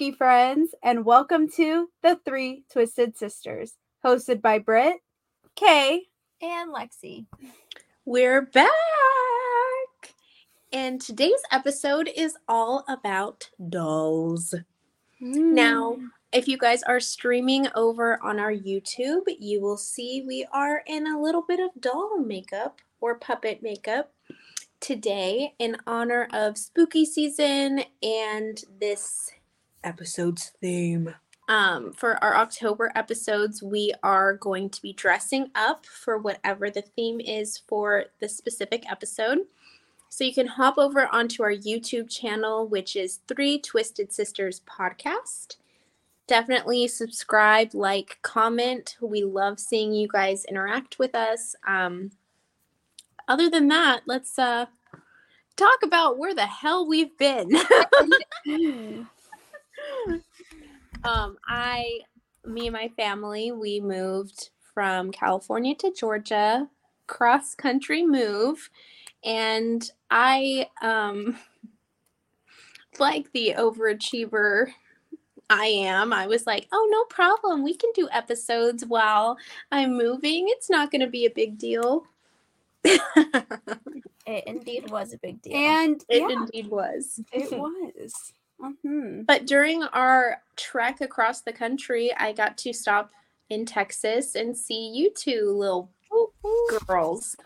Hey, spooky friends, and welcome to The Three Twisted Sisters, hosted by Britt, Kay, and Lexi. We're back. And today's episode is all about dolls. Hmm. Now, if you guys are streaming over on our YouTube, you will see we are in a little bit of doll makeup or puppet makeup today in honor of spooky season and this episode's theme. Um, for our October episodes, we are going to be dressing up for whatever the theme is for the specific episode. So you can hop over onto our YouTube channel, which is Three Twisted Sisters Podcast. Definitely subscribe, like, comment. We love seeing you guys interact with us. Um, other than that, let's uh, talk about where the hell we've been. um, I, me and my family, we moved from California to Georgia, cross country move, and I, um, like the overachiever I am, I was like, oh, no problem. We can do episodes while I'm moving. It's not going to be a big deal. it indeed was a big deal. And it yeah, indeed was. It was. Mm-hmm. But during our trek across the country, I got to stop in Texas and see you two little girls.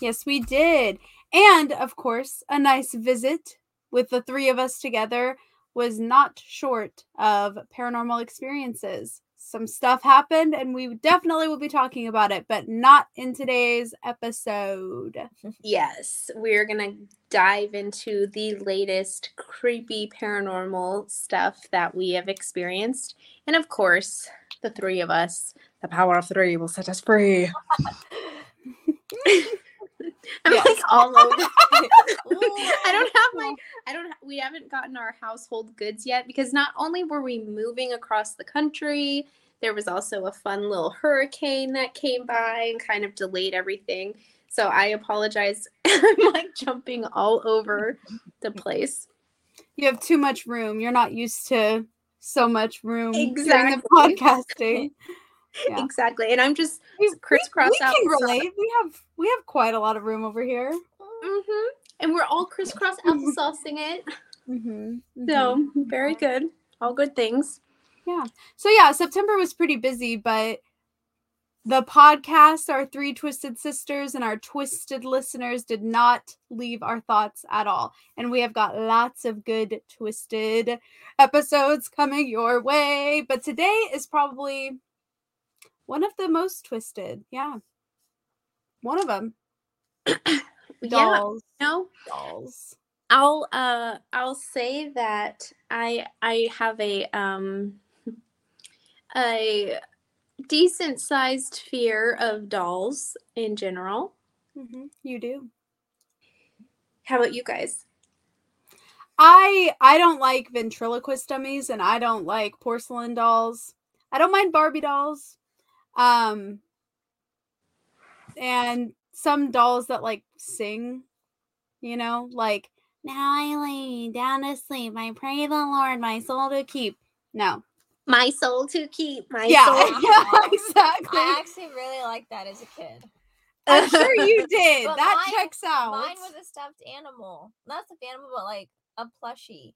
Yes, we did. And of course, a nice visit with the three of us together was not short of paranormal experiences. Some stuff happened, and we definitely will be talking about it, but not in today's episode. Yes, we're going to dive into the latest creepy paranormal stuff that we have experienced. And of course, the three of us, the power of three will set us free. I'm yes. like all over. I don't have my. I don't. We haven't gotten our household goods yet because not only were we moving across the country, there was also a fun little hurricane that came by and kind of delayed everything. So I apologize. I'm like jumping all over the place. You have too much room. You're not used to so much room exactly. the podcasting. Yeah. Exactly. And I'm just crisscross we, we, we can relate. We have we have quite a lot of room over here. Mm-hmm. And we're all crisscross applesaucing it. Mm-hmm. Mm-hmm. So very good. All good things. Yeah. So yeah, September was pretty busy, but the podcast, our three twisted sisters and our twisted listeners did not leave our thoughts at all. And we have got lots of good twisted episodes coming your way. But today is probably one of the most twisted. Yeah. One of them. dolls. Yeah, no. Dolls. I'll uh I'll say that I I have a um a decent sized fear of dolls in general. Mm-hmm. You do. How about you guys? I I don't like ventriloquist dummies and I don't like porcelain dolls. I don't mind Barbie dolls. Um, and some dolls that like sing, you know, like now I lay down to sleep. I pray the Lord my soul to keep. No, my soul to keep. My yeah, soul. yeah, exactly. I actually really liked that as a kid. I'm sure you did. But that mine, checks out. Mine was a stuffed animal, not a stuffed animal, but like a plushie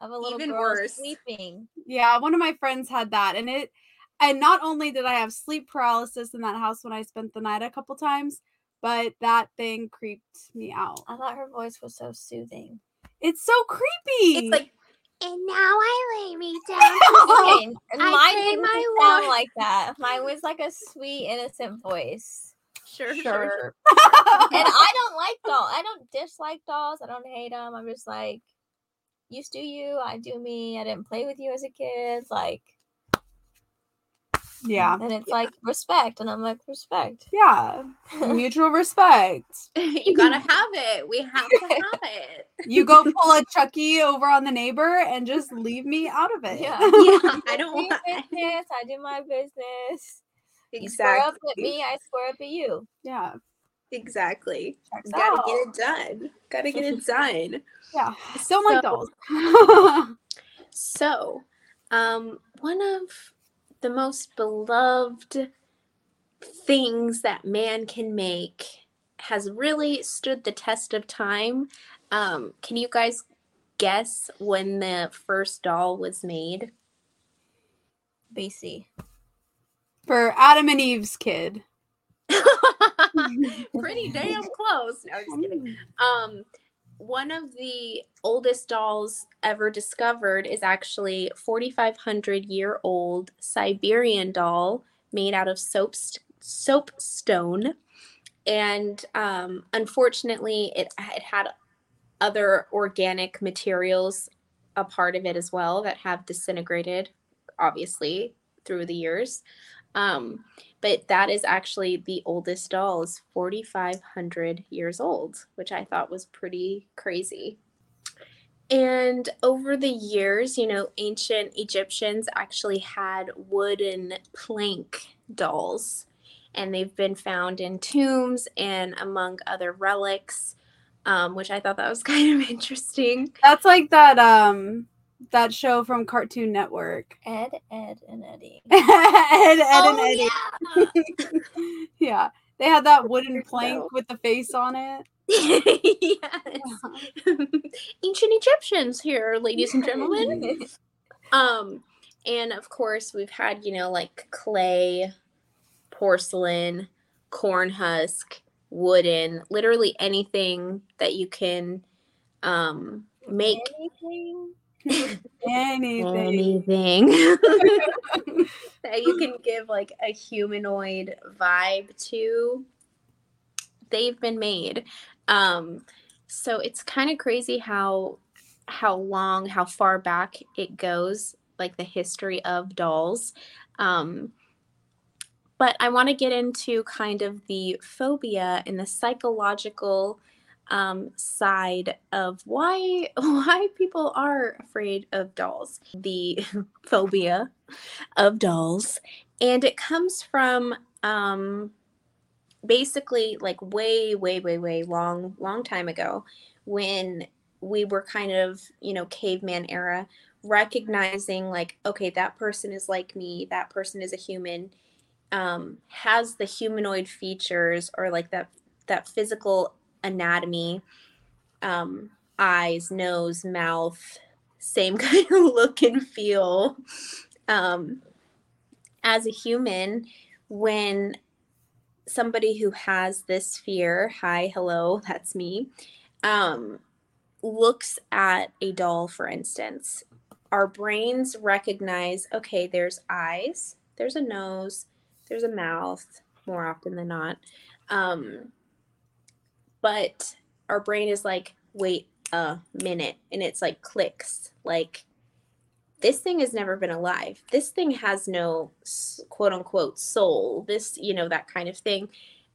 of a little Even girl worse. sleeping. Yeah, one of my friends had that, and it and not only did I have sleep paralysis in that house when I spent the night a couple times, but that thing creeped me out. I thought her voice was so soothing. It's so creepy. It's like, and now I lay me down. okay, mine didn't my sound Lord. like that. Mine was like a sweet, innocent voice. Sure, sure. sure. and I don't like dolls. I don't dislike dolls. I don't hate them. I'm just like, you do you. I do me. I didn't play with you as a kid. Like, yeah. And it's like respect. And I'm like, respect. Yeah. Mutual respect. you gotta have it. We have to have it. You go pull a Chucky over on the neighbor and just leave me out of it. Yeah. yeah I don't want business. I do my business. Exactly. You square up at me, I square up at you. Yeah. Exactly. Checks Gotta out. get it done. Gotta get it done. Yeah. Still so, like dolls. So, um, one of the most beloved things that man can make has really stood the test of time. Um, can you guys guess when the first doll was made? BC. For Adam and Eve's kid. Pretty damn close. No, just kidding. Um, one of the oldest dolls ever discovered is actually 4,500 year old Siberian doll made out of soap soapstone, and um, unfortunately, it it had other organic materials a part of it as well that have disintegrated, obviously through the years. Um, but that is actually the oldest doll is 4500 years old which i thought was pretty crazy. And over the years you know ancient egyptians actually had wooden plank dolls and they've been found in tombs and among other relics um, which i thought that was kind of interesting. That's like that um that show from Cartoon Network. Ed, Ed, and Eddy. Ed, Ed, oh, and Eddy. yeah. Yeah. They had that wooden plank with the face on it. yes. Ancient Egyptians here, ladies and gentlemen. um, and of course, we've had, you know, like clay, porcelain, corn husk, wooden, literally anything that you can um make Anything? Anything. anything. That you can give like a humanoid vibe to they've been made. Um so it's kind of crazy how how long how far back it goes like the history of dolls. Um but i want to get into kind of the phobia and the psychological um, side of why why people are afraid of dolls the phobia of dolls. And it comes from um basically like way way way way long long time ago when we were kind of you know caveman era recognizing like okay that person is like me that person is a human um has the humanoid features or like that that physical anatomy um eyes nose mouth same kind of look and feel. Um as a human when somebody who has this fear hi hello that's me um looks at a doll for instance our brains recognize okay there's eyes there's a nose there's a mouth more often than not um but our brain is like wait a minute and it's like clicks. Like this thing has never been alive. This thing has no quote unquote soul. This you know that kind of thing.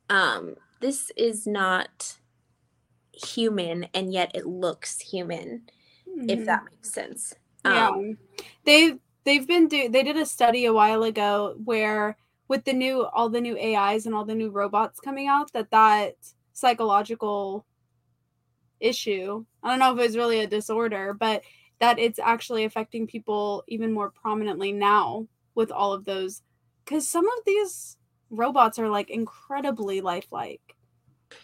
Um this is not human and yet it looks human if Mhm. that makes sense. Yeah. um They've they've been do they did a study a while ago where with the new all the new AIs and all the new robots coming out that that psychological issue I don't know if it was really a disorder but that it's actually affecting people even more prominently now with all of those cuz some of these robots are like incredibly lifelike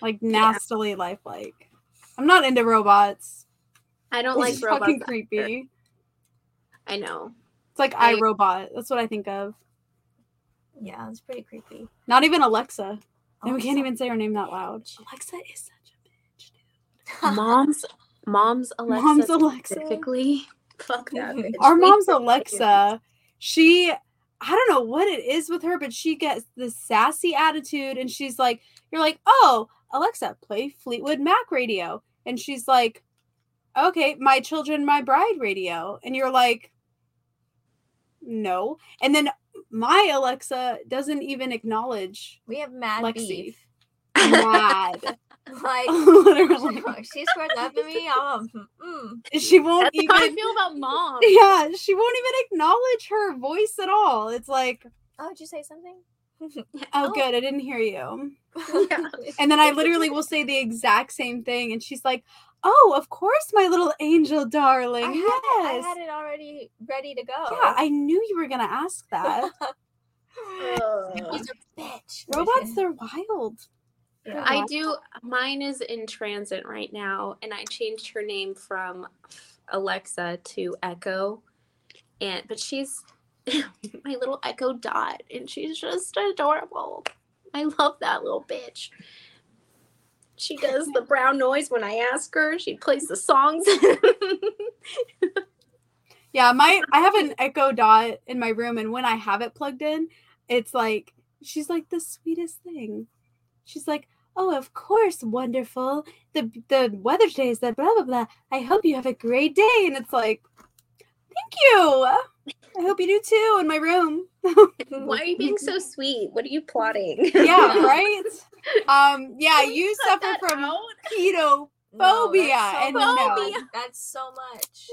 like nastily lifelike I'm not into robots i don't it's like robots fucking either. creepy i know it's like I- iRobot. That's what I think of. Yeah, it's pretty creepy. Not even Alexa. And we can't even say her name that loud. Alexa is such a bitch, dude. mom's mom's alexa Mom's Alexa. specifically fuck that mm-hmm. bitch. Our mom's Alexa. She, I don't know what it is with her, but she gets this sassy attitude, and she's like, "You're like, oh, Alexa, play Fleetwood Mac radio," and she's like, "Okay, my children, my bride radio," and you're like, "No," and then my Alexa doesn't even acknowledge We have mad Lexi. beef. mad. Like Literally. she squares up at me. I'm mm. She won't That's even how I feel about mom. Yeah, she won't even acknowledge her voice at all. It's like, Oh, did you say something? Oh, oh, good. I didn't hear you. Yeah. And then I literally will say the exact same thing, and she's like, "Oh, of course, my little angel darling. I had, yes, it, I had it already ready to go. yeah, I knew you were gonna ask that. He's a bitch. Robots, they're wild. Yeah. I do. Mine is in transit right now, and I changed her name from Alexa to Echo, and but she's my little Echo Dot, and she's just adorable. I love that little bitch. She does the brown noise when I ask her. She plays the songs. Yeah, my I have an Echo Dot in my room, and when I have it plugged in, it's like she's like the sweetest thing. She's like, "Oh, of course, wonderful. The the weather today is that blah blah blah. I hope you have a great day." And it's like, "Thank you. I hope you do too." In my room. Why are you being so sweet? What are you plotting? yeah, right. Um, yeah, Can you suffer from out? pedo. Phobia, that's so and much. no. That's so much.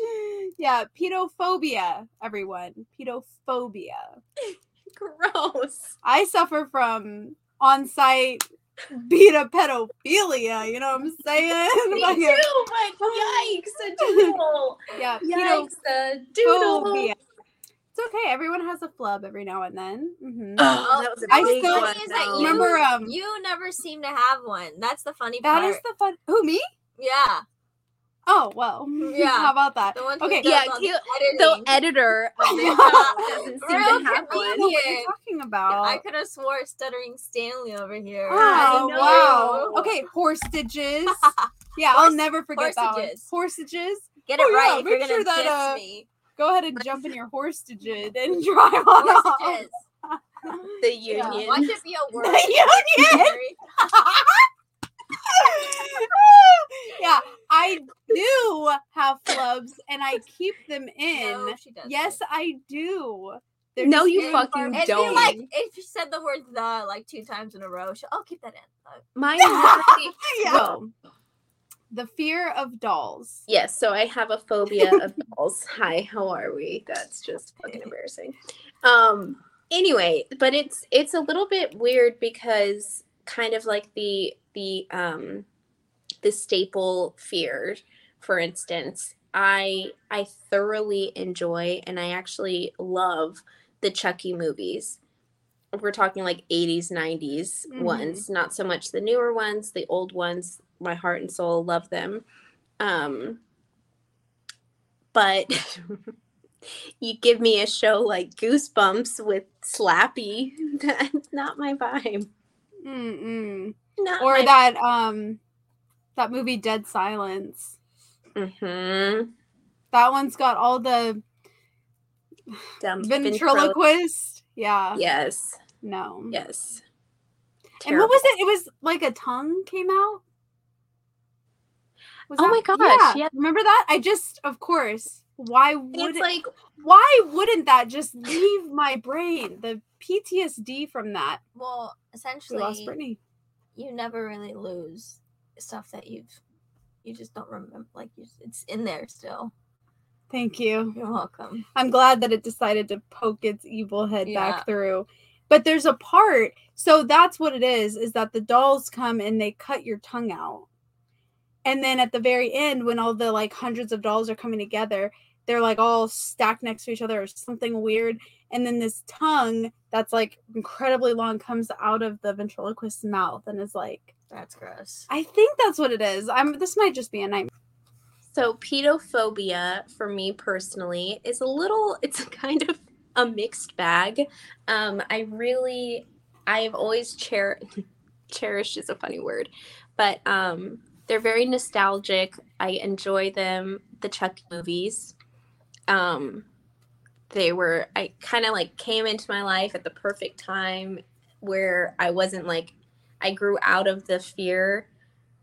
Yeah, pedophobia. Everyone, pedophobia. Gross. I suffer from on-site beta pedophilia. You know what I'm saying? Me Like, too, but yikes, a doodle. yeah, Yikes, a doodle. Pedophobia. Okay. Everyone has a flub every now and then. hmm Oh, that was a I still- one. Is that you- Remember, um, You never seem to have one. That's the funny that part. is the fun. Who me? yeah. Oh well. Yeah. How about that? The Okay, yeah, does all he- the the editor of this Yeah. doesn't seem Real to have one. what you're Yeah. talking about. I could have swore stuttering Stanley over here. Oh I wow. Okay, horse stitches. Yeah, I'll never forget that one. horsages. Horsages. Get it Oh, yeah, right if you're gonna sure that, diss uh, me. Go ahead and jump in your horsages and drive on off. Horsages. The Yeah. union. Watch it be a word. The union. Yeah, I do have flubs and I keep them in. No, she yes, I do. They're No, you few and fucking far don't. be like if you said the word the like two times in a row. She'll, oh, keep that in. Uh, Mine Yeah. Well, The fear of dolls. yes, so I have a phobia of dolls. Hi, how are we? That's just fucking embarrassing. Um anyway, but it's it's a little bit weird because kind of like the the um the staple fear, for instance, I I thoroughly enjoy and I actually love the Chucky movies. We're talking like 80s, 90s Mhm. ones, not so much the newer ones, the old ones. My heart and soul love them. Um, but you give me a show like Goosebumps with Slappy, that's not my vibe. Mm-mm. Not Or my- that um that movie Dead Silence. Mhm. That one's got all the Dumb ventriloquist. Yeah. Yes, No. yes. And what was it? It was like a tongue came out. Was Oh my that- gosh, yeah. Remember that? I just, of course. Why would It's it, like why wouldn't that just leave my brain? The PTSD from that. well, We essentially, lost Brittany. you never really lose stuff that you've you just don't remember. Like you, it's in there still. Thank you. You're welcome. I'm glad that it decided to poke its evil head Yeah. back through. But there's a part, so that's what it is, is that the dolls come and they cut your tongue out. And then at the very end, when all the like hundreds of dolls are coming together, they're like all stacked next to each other or something weird. And then this tongue that's like incredibly long comes out of the ventriloquist's mouth and is like, That's gross. I think that's what it is. I'm this might just be a nightmare. So pediophobia for me personally is a little it's a kind of a mixed bag. Um I really I've always cher- cherished is a funny word, but um they're very nostalgic. I enjoy them, the Chuck movies. Um they were I kind of like came into my life at the perfect time where I wasn't like I grew out of the fear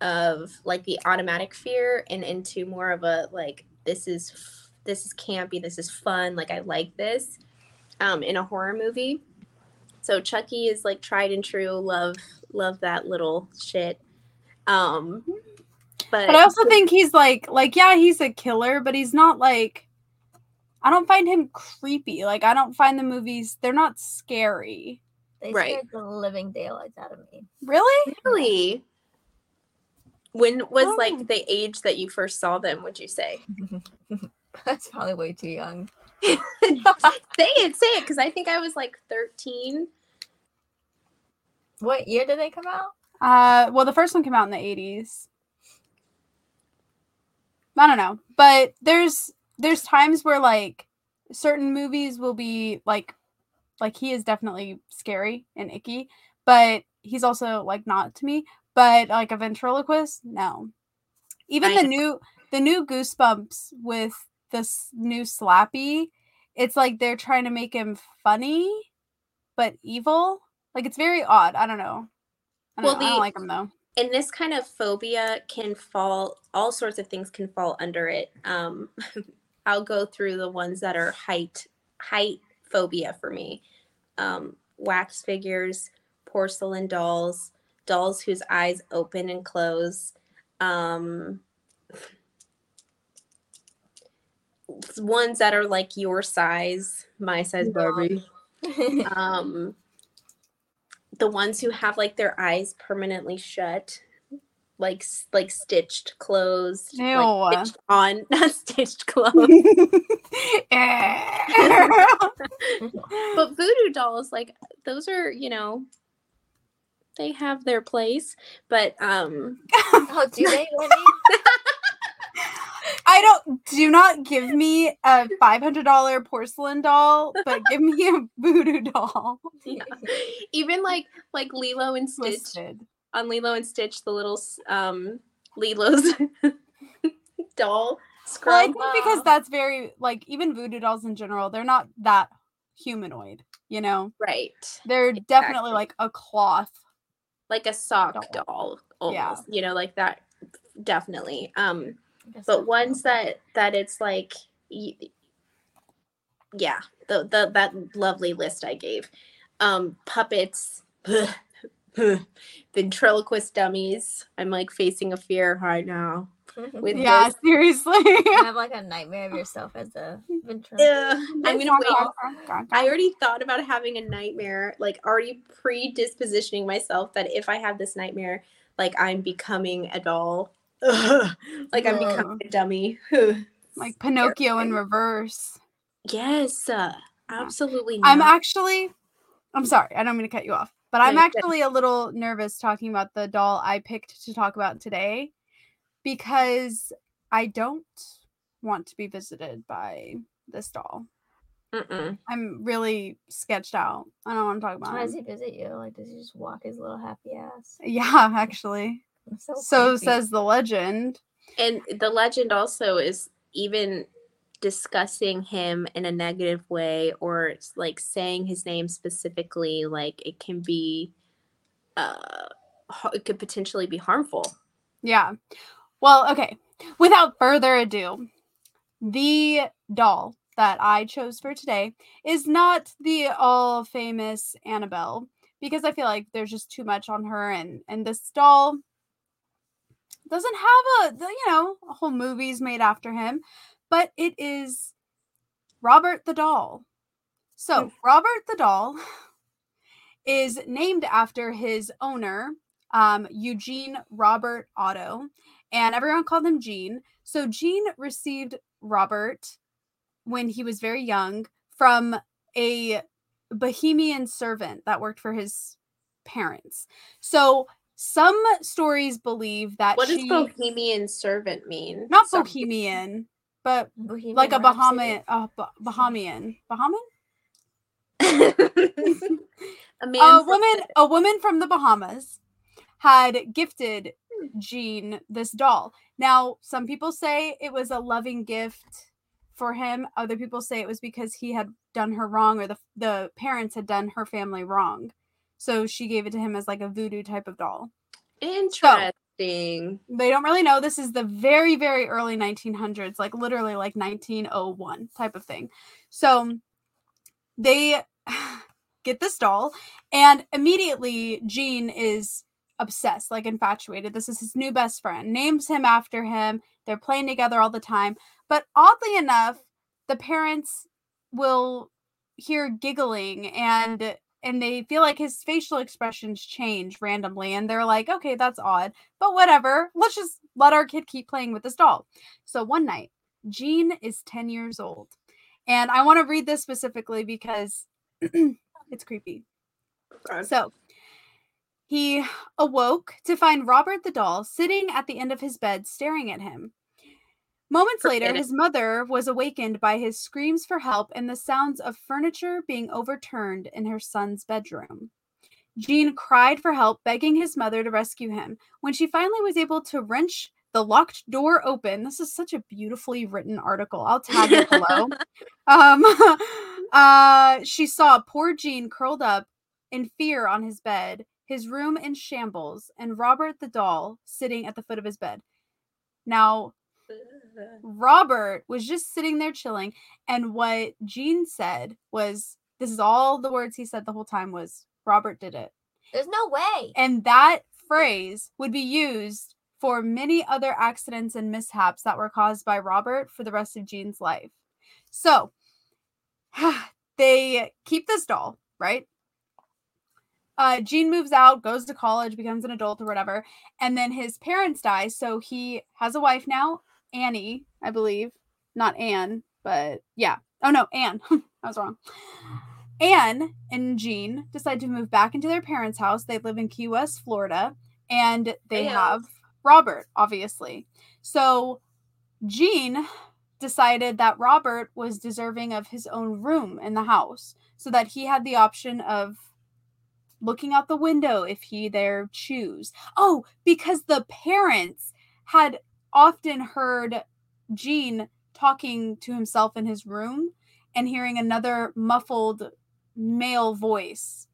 of like the automatic fear and into more of a like this is this is campy this is fun like i like this um in a horror movie so chucky is like tried and true love love that little shit um but, But I also think he's like like yeah, he's a killer, but he's not like I don't find him creepy. Like I don't find the movies they're not scary. They Right. scared the living daylights out of me. Really? Really? When was Oh. like the age that you first saw them, would you say? That's probably way too young. say it, say it, because I think I was like 13. What year did they come out? Uh, well, the first one came out in the eighties. I don't know, but there's there's times where like certain movies will be like like he is definitely scary and icky, but he's also like not to me. But like a ventriloquist, no. Even I the know. new the new Goosebumps with this new Slappy, it's like they're trying to make him funny, but evil. Like it's very odd. I don't know. I don't, Well, know. I don't like him though. And this kind of phobia can fall, all sorts of things can fall under it. Um, I'll go through the ones that are height, height phobia for me. Um, wax figures, porcelain dolls, dolls whose eyes open and close. Um, ones that are like your size, my size Barbie. um the ones who have like their eyes permanently shut like like stitched closed Ew. like, stitched on not stitched closed but voodoo dolls like those are you know they have their place but um oh, do they, Wendy? I don't do not give me a five hundred dollar porcelain doll, but give me a voodoo doll. yeah. even like like lilo and stitch Twisted. on lilo and stitch the little um lilo's doll Well, I think because that's very like even voodoo dolls in general, they're not that humanoid. You know, right they're definitely like a cloth. like a sock Doll. doll almost Yeah. you know like that definitely um Guess but ones cool. that that it's like yeah the, the that lovely list i gave um puppets ventriloquist dummies i'm like facing a fear right now with Yeah, this. seriously. You have like a nightmare of yourself as a ventriloquist. Ugh, i'm gonna wait I already thought about having a nightmare, like already predispositioning myself that if I have this nightmare, like I'm becoming a doll. Ugh, like I'm becoming a dummy. like Pinocchio in reverse. yes, uh, absolutely. I'm actually I'm sorry, I don't mean to cut you off, but I'm No, you're good. actually a little nervous talking about the doll I picked to talk about today because I don't want to be visited by this doll. Mm-mm. I'm really sketched out. I don't want to talk about does he visit you? Like, does he just walk his little happy ass? Yeah, actually. That's So, So says the legend. And the legend also is even discussing him in a negative way or like saying his name specifically like it can be uh it could potentially be harmful Yeah. Well, okay. Without further ado, the doll that I chose for today is not the all famous Annabelle because I feel like there's just too much on her and and this doll doesn't have a the- you know, a whole movies made after him, but it is Robert the doll. So, Robert the doll is named after his owner, um, Eugene Robert Otto, and everyone called him Gene. So Gene received Robert when he was very young from a Bohemian servant that worked for his parents. So some stories believe that what does bohemian servant mean? Not Sorry. Bohemian, but Bohemian like a Bahamian, uh, Bahamian, Bahamian, a man a woman the- a woman from the bahamas had gifted Gene this doll. Now some people say it was a loving gift for him. Other people say it was because he had done her wrong or the, the parents had done her family wrong so she gave it to him as like a voodoo type of doll. Interesting. They don't really know. This is the very very early 1900s like literally like 1901 type of thing. So they get this doll and immediately Gene is obsessed like infatuated. This is his new best friend names him after him. They're playing together all the time. But oddly enough the parents will hear giggling and and they feel like his facial expressions change randomly and they're like okay that's odd but whatever let's just let our kid keep playing with this doll. So one night Gene is 10 years old and i want to read this specifically because it's creepy. Okay. so he awoke to find robert the doll sitting at the end of his bed staring at him Moments later, his mother was awakened by his screams for help and the sounds of furniture being overturned in her son's bedroom. Gene cried for help, begging his mother to rescue him. When she finally was able to wrench the locked door open, this is such a beautifully written article. I'll tag it below. Um, uh, she saw poor Gene curled up in fear on his bed, his room in shambles, and Robert the doll sitting at the foot of his bed. Now, Robert was just sitting there chilling, and what Gene said was, "This is all the words he said the whole time was Robert did it," There's no way. and that phrase would be used for many other accidents and mishaps that were caused by Robert for the rest of Gene's life. So they keep this doll, right? Uh, Gene moves out, goes to college, becomes an adult or whatever, and then his parents die. So he has a wife now, Annie, I believe, not Anne, but yeah. Oh no, Anne. I was wrong. Anne and Gene decide to move back into their parents' house. They live in Key West, Florida, and they Heyo. have Robert, obviously. So Gene decided that Robert was deserving of his own room in the house so that he had the option of looking out the window if he there choose. Oh, because the parents had often heard Gene talking to himself in his room and hearing another muffled male voice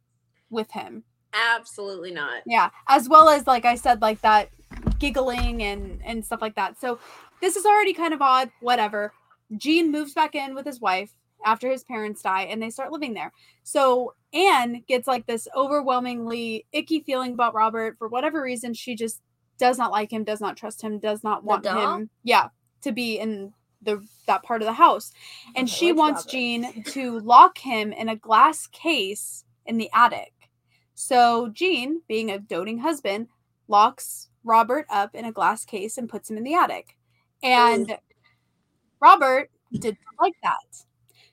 with him. Absolutely not. Yeah, as well as like I said like that giggling and and stuff like that. So this is already kind of odd, whatever. Gene moves back in with his wife after his parents die and they start living there. So Anne gets like this overwhelmingly icky feeling about Robert for whatever reason she just does not like him, does not trust him, does not want him yeah, to be in the that part of the house. And Okay, she wants Robert? Gene to lock him in a glass case in the attic. So Gene, being a doting husband, locks Robert up in a glass case and puts him in the attic. And Robert did not like that.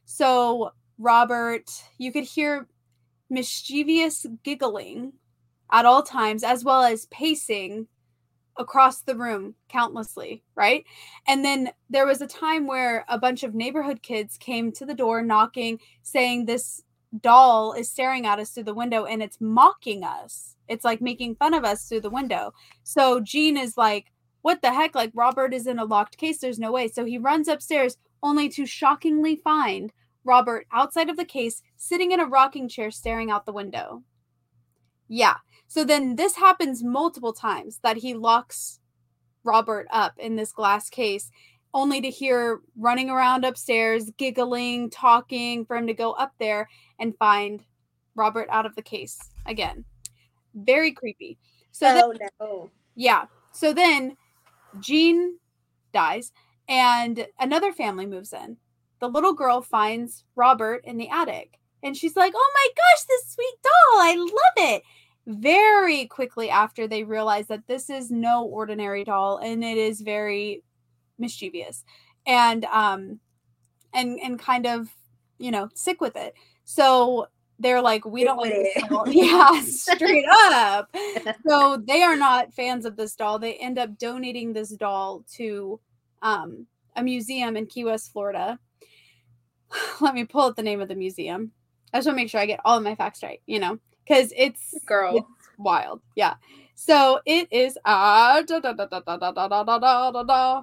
So Robert, you could hear mischievous giggling at all times, as well as pacing across the room countlessly, right? And then there was a time where a bunch of neighborhood kids came to the door knocking, saying this doll is staring at us through the window and it's mocking us. It's like making fun of us through the window. So Gene is like, what the heck? Like Robert is in a locked case. There's no way. So he runs upstairs only to shockingly find Robert outside of the case, sitting in a rocking chair, staring out the window. Yeah. So then this happens multiple times that he locks Robert up in this glass case, only to hear running around upstairs, giggling, talking, for him to go up there and find Robert out of the case again. Very creepy. So oh, then, oh no. yeah. So then Gene dies and another family moves in. The little girl finds Robert in the attic and she's like, "Oh my gosh, this sweet doll. I love it." Very quickly after they realize that this is no ordinary doll and it is very mischievous and um and and kind of, you know, sick with it. So they're like, we don't like this doll. Yeah, straight up so they are not fans of this doll. They end up donating this doll to um, a museum in Key West, Florida. Let me pull up the name of the museum. I just want to make sure I get all of my facts right, you know, because it's Girl. it's wild. Yeah. So it is uh, da, da, da, da, da, da, da, da, da, da, da, da.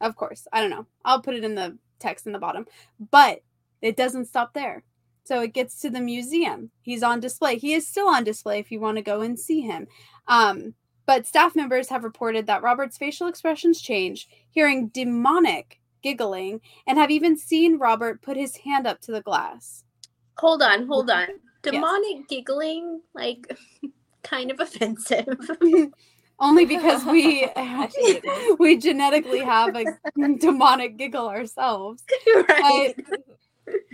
Of course, I don't know. I'll put it in the text in the bottom, but it doesn't stop there. So it gets to the museum. He's on display. He is still on display if you want to go and see him. Um, but staff members have reported that Robert's facial expressions change, hearing demonic giggling, and have even seen Robert put his hand up to the glass. Hold on, hold on. Demonic giggling, like kind of offensive. Only because we I think it is. we genetically have a demonic giggle ourselves. right.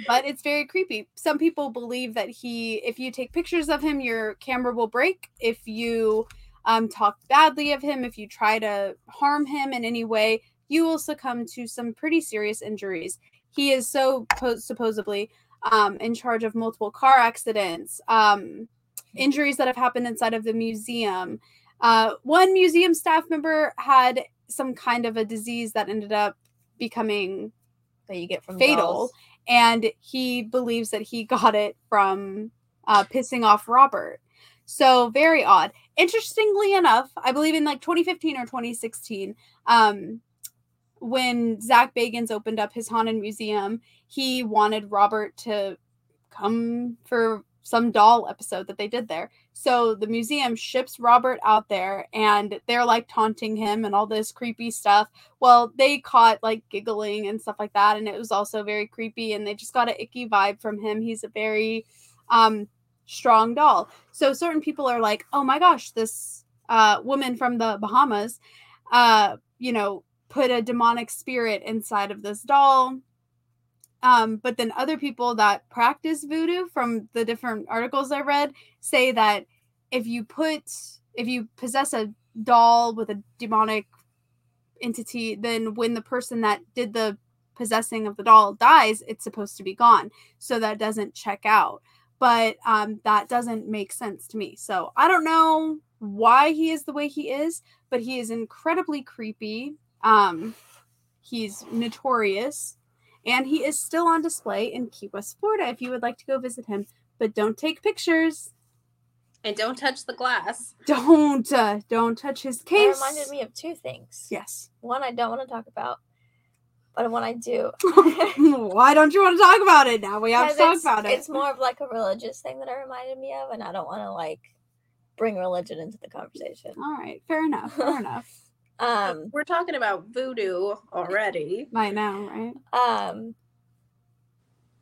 but it's very creepy. Some people believe that he, if you take pictures of him, your camera will break. If you um, talk badly of him, if you try to harm him in any way, you will succumb to some pretty serious injuries. He is so po- supposedly um, in charge of multiple car accidents, um, injuries that have happened inside of the museum. Uh, one museum staff member had some kind of a disease that ended up becoming that you get from fatal dolls. and he believes that he got it from uh, pissing off robert so very odd interestingly enough i believe in like 2015 or 2016 um, when zach bagans opened up his haunted museum he wanted robert to come for some doll episode that they did there. So the museum ships robert out there and they're like taunting him and all this creepy stuff. Well they caught like giggling and stuff like that and it was also very creepy and they just got an icky vibe from him. He's a very um strong doll. So certain people are like oh my gosh this uh woman from the bahamas uh you know put a demonic spirit inside of this doll um but then other people that practice voodoo from the different articles i read say that if you put if you possess a doll with a demonic entity, then when the person that did the possessing of the doll dies, it's supposed to be gone. So that doesn't check out. But um, that doesn't make sense to me. So I don't know why he is the way he is, but he is incredibly creepy. Um, he's notorious, and he is still on display in Key West, Florida. If you would like to go visit him, but don't take pictures. And don't touch the glass. Don't uh, don't touch his That case. reminded me of two things. Yes. One I don't want to talk about, but one I do. Why don't you want to talk about it now? We have to Because talk about it. It's more of like a religious thing that it reminded me of, and I don't want to like bring religion into the conversation. All right, fair enough. Fair enough. Um, We're talking about voodoo already. Right now, right? um,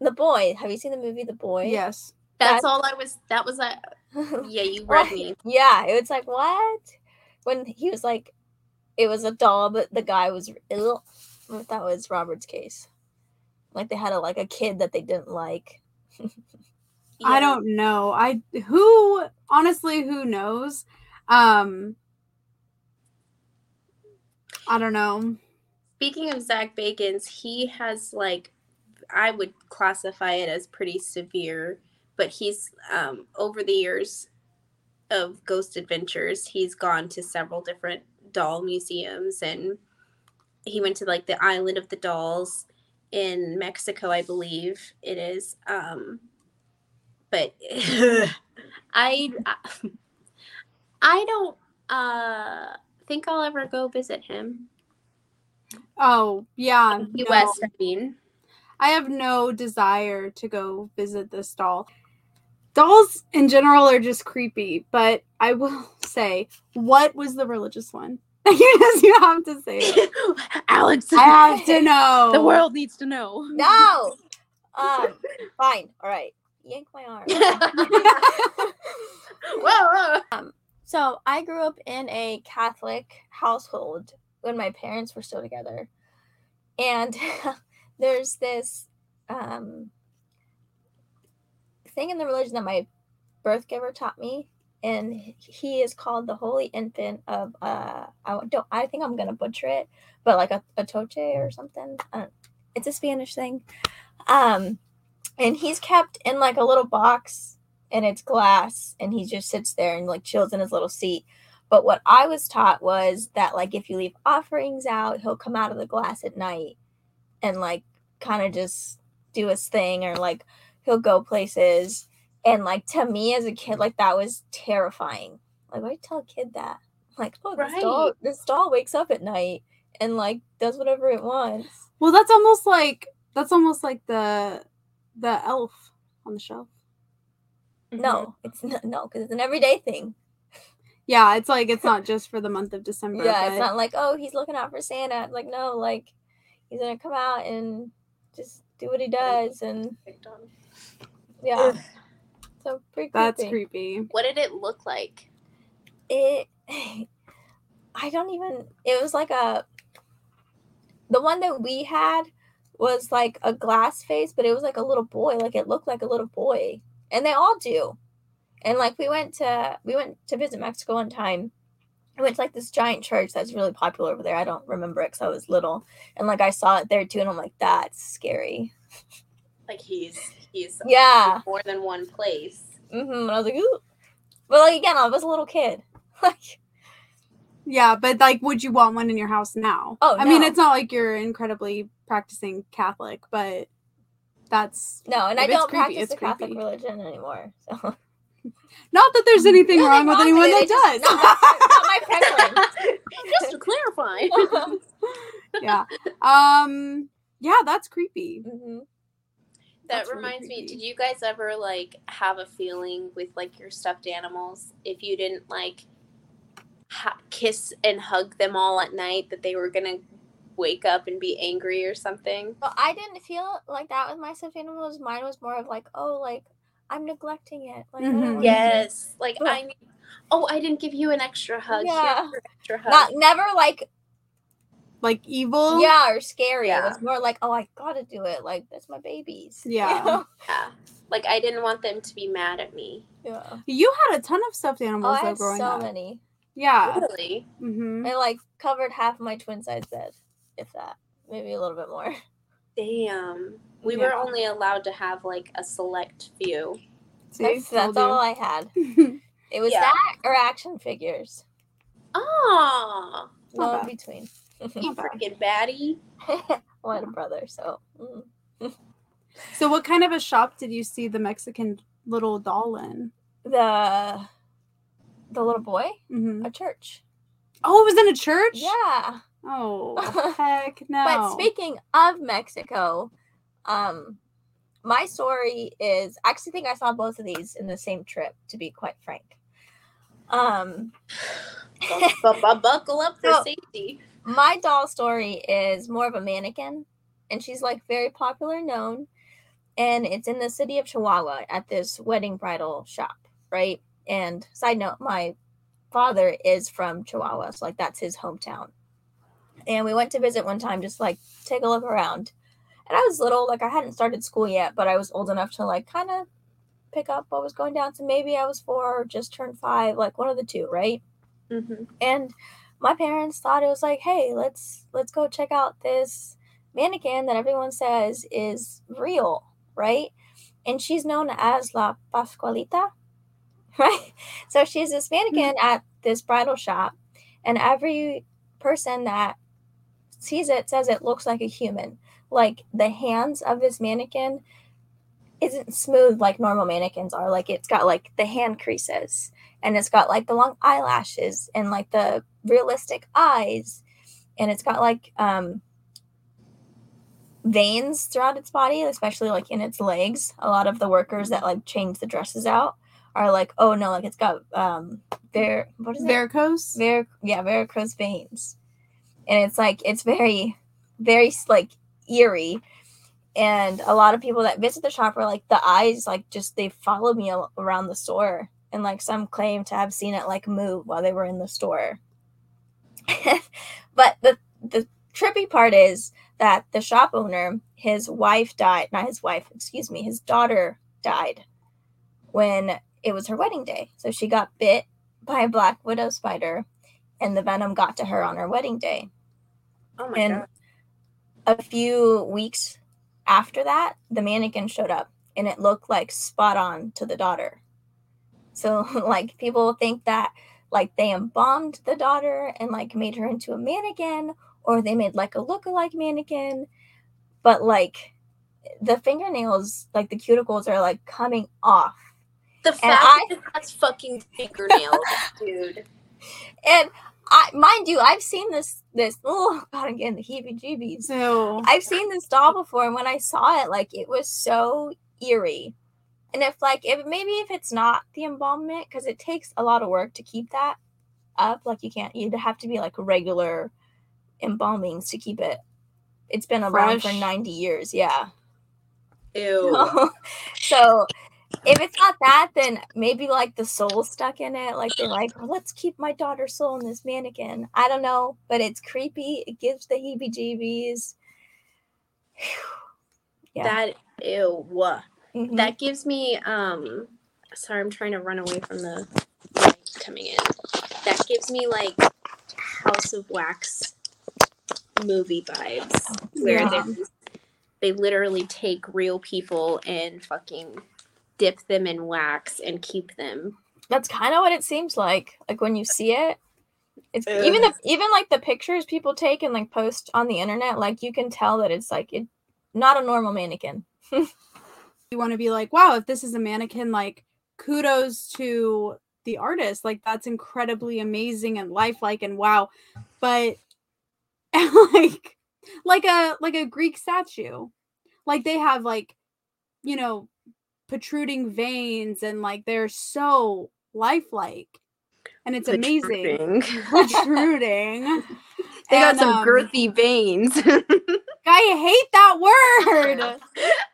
the boy. Have you seen the movie The Boy? Yes. That's That's- all I was. That was a. Yeah, you read me. yeah, it was like what when he was like, it was a doll, but the guy was ill. That was Robert's case. Like they had a like a kid that they didn't like. I don't know. I who honestly who knows? Um I don't know. Speaking of Zach Bagans, he has like, I would classify it as pretty severe, but he's um, over the years of Ghost Adventures, he's gone to several different doll museums and he went to like the Island of the Dolls in Mexico, I believe it is. Um, but I, I don't uh, think I'll ever go visit him. Oh, yeah. Key no. West, I mean. I have no desire to go visit this doll. Dolls in general are just creepy, but I will say, what was the religious one? you just you have to say it. Alex, I have to know. the world needs to know. No. Um. Fine. All right. Yank my arm. whoa, whoa. So I grew up in a Catholic household when my parents were still together, and there's this um, thing in the religion that my birth giver taught me, and he is called the Holy Infant of uh, I don't I think I'm gonna butcher it, but like a, Atocha or something. I it's a Spanish thing, um, and he's kept in like a little box and it's glass and he just sits there and like chills in his little seat. But what i was taught was that like if you leave offerings out he'll come out of the glass at night and like kind of just do his thing or like he'll go places. And like to me as a kid like that was terrifying. Like why tell a kid that? Like oh this doll this doll wakes up at night and like does whatever it wants. Well, that's almost like that's almost like the the elf on the shelf. No mm-hmm. it's not no because it's an everyday thing Yeah, it's like it's not just for the month of December. Yeah, it's not like, oh, he's looking out for Santa. It's like, no, like he's gonna come out and just do what he does and yeah. So pretty that's creepy. creepy. What did it look like? It I don't even it was like a the one that we had was like a glass face, but it was like a little boy. Like it looked like a little boy, and they all do. And like we went to we went to visit Mexico one time. I went to like this giant church that's really popular over there. I don't remember it because I was little, and like I saw it there too, and I'm like, that's scary. Like he's he's Yeah. more than one place. Mm-hmm. And I was like, ooh. But like again, I was a little kid. Like, Yeah, but like, would you want one in your house now? Oh, I mean, it's not like you're incredibly practicing Catholic, but that's no, and I don't creepy, practice it's the Catholic religion anymore. So not that there's anything Nothing wrong with anyone with that it, does. just not my preference. Just to clarify. yeah. Um. Yeah, that's creepy. Mhm. That That's really reminds me, did you guys ever like have a feeling with like your stuffed animals if you didn't like ha- kiss and hug them all at night that they were gonna wake up and be angry or something? But I didn't feel like that with my stuffed animals. Mine was more of like, oh, like I'm neglecting it. Like I don't Mhm. wanna Yes. Like Ugh. I need Oh, I didn't give you an extra hug. Yeah. Extra hug. Not never like Like evil. yeah or scary. It was more like, oh, I gotta do it. Like that's my babies. you Yeah. know? yeah. Like I didn't want them to be mad at me. yeah. You had a ton of stuffed Oh, animals I though had growing so up. many. Yeah. Really? hmm I like covered half my twin size bed, if that. Maybe a little bit more. Damn. We Yeah. were only allowed to have like a select few. See, That's, that's all I had. It was Yeah. that or action figures. Oh, No Not in between. you freaking baddie. I had a brother, so mm. so, what kind of a shop did you see the Mexican little doll in? the the little boy, hmm a church. Oh, it was in a church. Yeah. Oh, heck no. But speaking of Mexico, um, my story is I actually think I saw both of these in the same trip. To be quite frank, um, Bu- bu- bu- buckle up for So- safety. my doll story is more of a mannequin, and she's like very popular known, and it's in the city of Chihuahua at this wedding bridal shop, right? And side note, my father is from Chihuahua, so like that's his hometown. And we went to visit one time, just like take a look around. And I was little, like I hadn't started school yet, but I was old enough to like kind of pick up what was going down. So maybe I was four or just turned five, like one of the two, right? Mm-hmm. and my parents thought it was like hey let's let's go check out this mannequin that everyone says is real right and she's known as la pascualita right so she's this mannequin at this bridal shop and every person that sees it says it looks like a human. Like the hands of this mannequin isn't smooth like normal mannequins are. Like it's got like the hand creases and it's got like the long eyelashes and like the realistic eyes and it's got like um veins throughout its body especially like in its legs. A lot of the workers that like change the dresses out are like oh no like it's got um var what is it? Varicose. Var- yeah varicose veins and it's like it's very very like eerie. And a lot of people that visit the shop are like the eyes like just they follow me around the store. And like some claim to have seen it like move while they were in the store. But the the trippy part is that the shop owner his wife died not his wife excuse me his daughter died when it was her wedding day. So she got bit by a black widow spider and the venom got to her on her wedding day Oh my and god. a few weeks after that, the mannequin showed up and it looked like spot on to the daughter. So, like, people think that like they embalmed the daughter and like made her into a mannequin or they made like a look-alike mannequin. But like, the fingernails, like the cuticles, are like coming off. The fact I- that it has fucking fingernails, dude. And I, mind you, I've seen this. This oh god, I'm getting the heebie-jeebies. I've seen this doll before, and when I saw it, like it was so eerie. And if like if maybe if it's not the embalmment, because it takes a lot of work to keep that up, like you can't you'd have to be like regular embalmings to keep it. It's been around for 90 years, yeah. Ew. so if it's not that, then maybe like the soul stuck in it. Like they're like, well, let's keep my daughter's soul in this mannequin. I don't know, but it's creepy. It gives the heebie jeebies. Yeah. That ew. Mhm. That gives me um sorry, I'm trying to run away from the light coming in. That gives me like House of Wax movie vibes. Where Yeah. they they literally take real people and fucking dip them in wax and keep them. That's kind of what it seems like. Like when you see it, it's Ugh. even the even like the pictures people take and like post on the internet. Like you can tell that it's like it, not a normal mannequin. you want to be like, wow, if this is a mannequin, like kudos to the artist. Like that's incredibly amazing and lifelike and wow. But like like a like a Greek statue. Like they have like, you know, protruding veins and like they're so lifelike. And it's amazing. Protruding. Protruding. they got some um, girthy veins. I hate that word.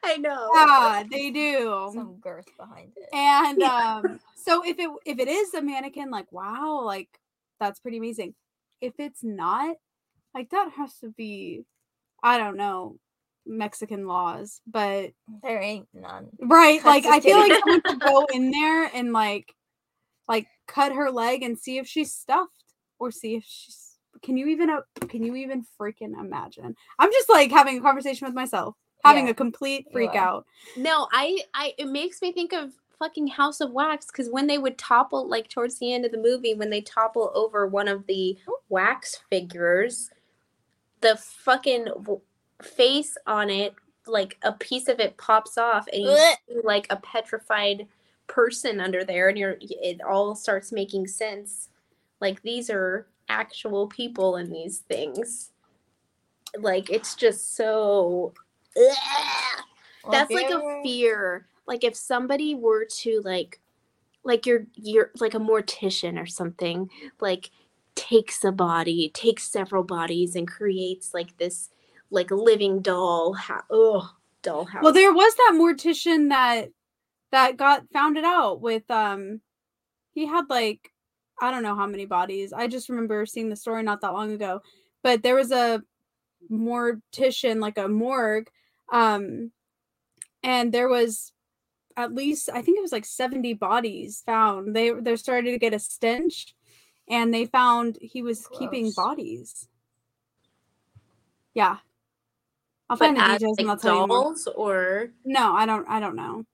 I know. Yeah, they do. Some girth behind it. And Yeah. um so if it if it is a mannequin, like wow, like that's pretty amazing. If it's not, like that has to be I don't know, Mexican laws, but There ain't none. right, I'm like I feel like kidding. someone could go in there and like like cut her leg and see if she's stuffed or see if she's can you even uh, can you even freaking imagine? I'm just like having a conversation with myself, having Yeah, a complete you freak out. No, I, I, it makes me think of fucking House of Wax because when they would topple, like towards the end of the movie, when they topple over one of the wax figures, the fucking w- face on it, like a piece of it pops off, and you see like a petrified person under there, and you're, it all starts making sense. Like these are actual people in these things. Like it's just so. Well, that's like a fear like if somebody were to like like you're you're like a mortician or something like takes a body takes several bodies and creates like this like living doll ha- oh doll house Well, there was that mortician that that got found it out with um he had like I don't know how many bodies. I just remember seeing the story not that long ago. But there was a mortician like a morgue um and there was at least I think it was like 70 bodies found. They they're starting to get a stench and they found he was keeping bodies. Yeah. I'll but find the as, details and I'll like tell you more. dolls or No, I don't. I don't know.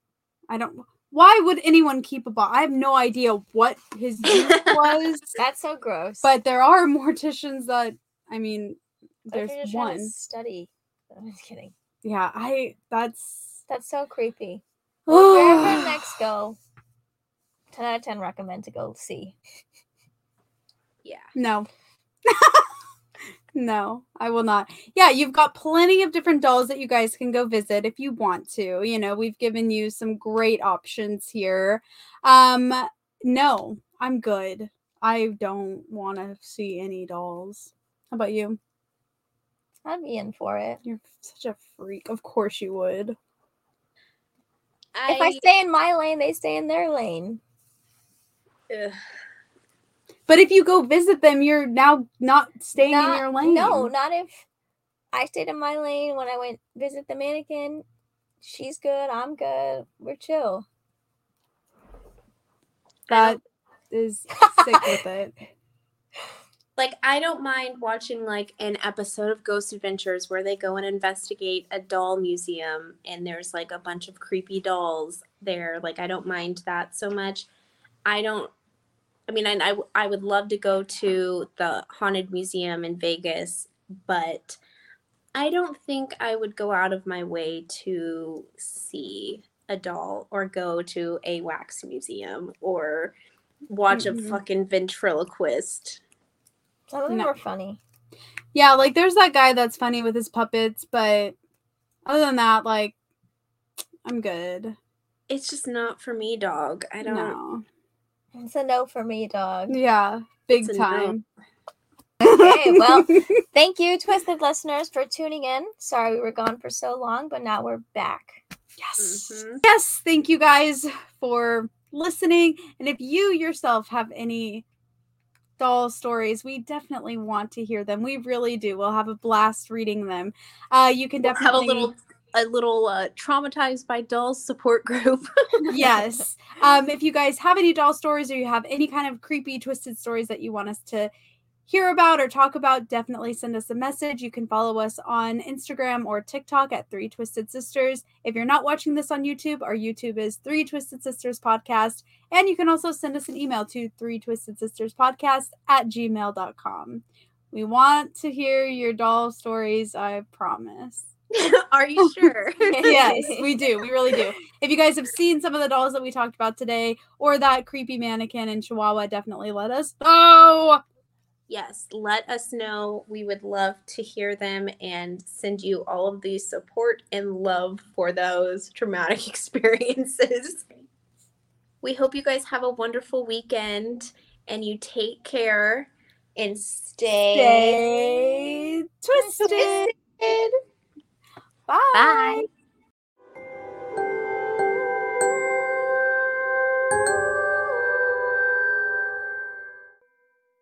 I don't. Why would anyone keep a ball? I have no idea what his use was, That's so gross. but there are morticians that. I mean, What if there's you're just to one. study. I'm just kidding. Yeah, I. That's. That's so creepy. Well, if you're ever in Oh, Mexico, 10 out of 10 recommend to go see. yeah no. no, I will not. Yeah, you've got plenty of different dolls that you guys can go visit if you want to. You know, we've given you some great options here. Um, no, I'm good. I don't want to see any dolls. How about you? I'd be in for it. You're such a freak. Of course you would. If I stay in my lane, they stay in their lane. ugh. But if you go visit them, you're now not staying in your lane. No, not if I stayed in my lane when I went visit the mannequin. She's good. I'm good. We're chill. I that don't- is sick with it. like I don't mind watching like an episode of Ghost Adventures where they go and investigate a doll museum and there's like a bunch of creepy dolls there. Like I don't mind that so much. I don't I mean I I, I would love to go to the haunted museum in Vegas, but I don't think I would go out of my way to see a doll or go to a wax museum or watch Mm-mm. a mm-hmm. fucking ventriloquist. Some of them No. were funny. Yeah, like there's that guy that's funny with his puppets, but other than that, like I'm good. It's just not for me, dog. I don't. No. It's a no for me, dog. Yeah, big It's no. time. Okay, well, thank you, Twisted listeners, for tuning in. Sorry we were gone for so long, but now we're back. yes. Mhm. Yes, thank you guys for listening. And if you yourself have any doll stories. We definitely want to hear them. We really do. We'll have a blast reading them. Uh, you can We'll definitely have a little a little uh, traumatized by dolls support group. yes. Um, if you guys have any doll stories or you have any kind of creepy, twisted stories that you want us to hear about or talk about, definitely send us a message. You can follow us on Instagram or TikTok at Three Twisted Sisters. If you're not watching this on YouTube, our YouTube is Three Twisted Sisters Podcast. And you can also send us an email to Three Twisted Sisters Podcast at gmail.com. We want to hear your doll stories, I promise. Are you sure? yes, we do. We really do. If you guys have seen some of the dolls that we talked about today or that creepy mannequin in Chihuahua, definitely let us know. Yes, let us know. We would love to hear them and send you all of the support and love for those traumatic experiences. We hope you guys have a wonderful weekend and you take care and stay, Stay twisted. twisted. Bye. Bye.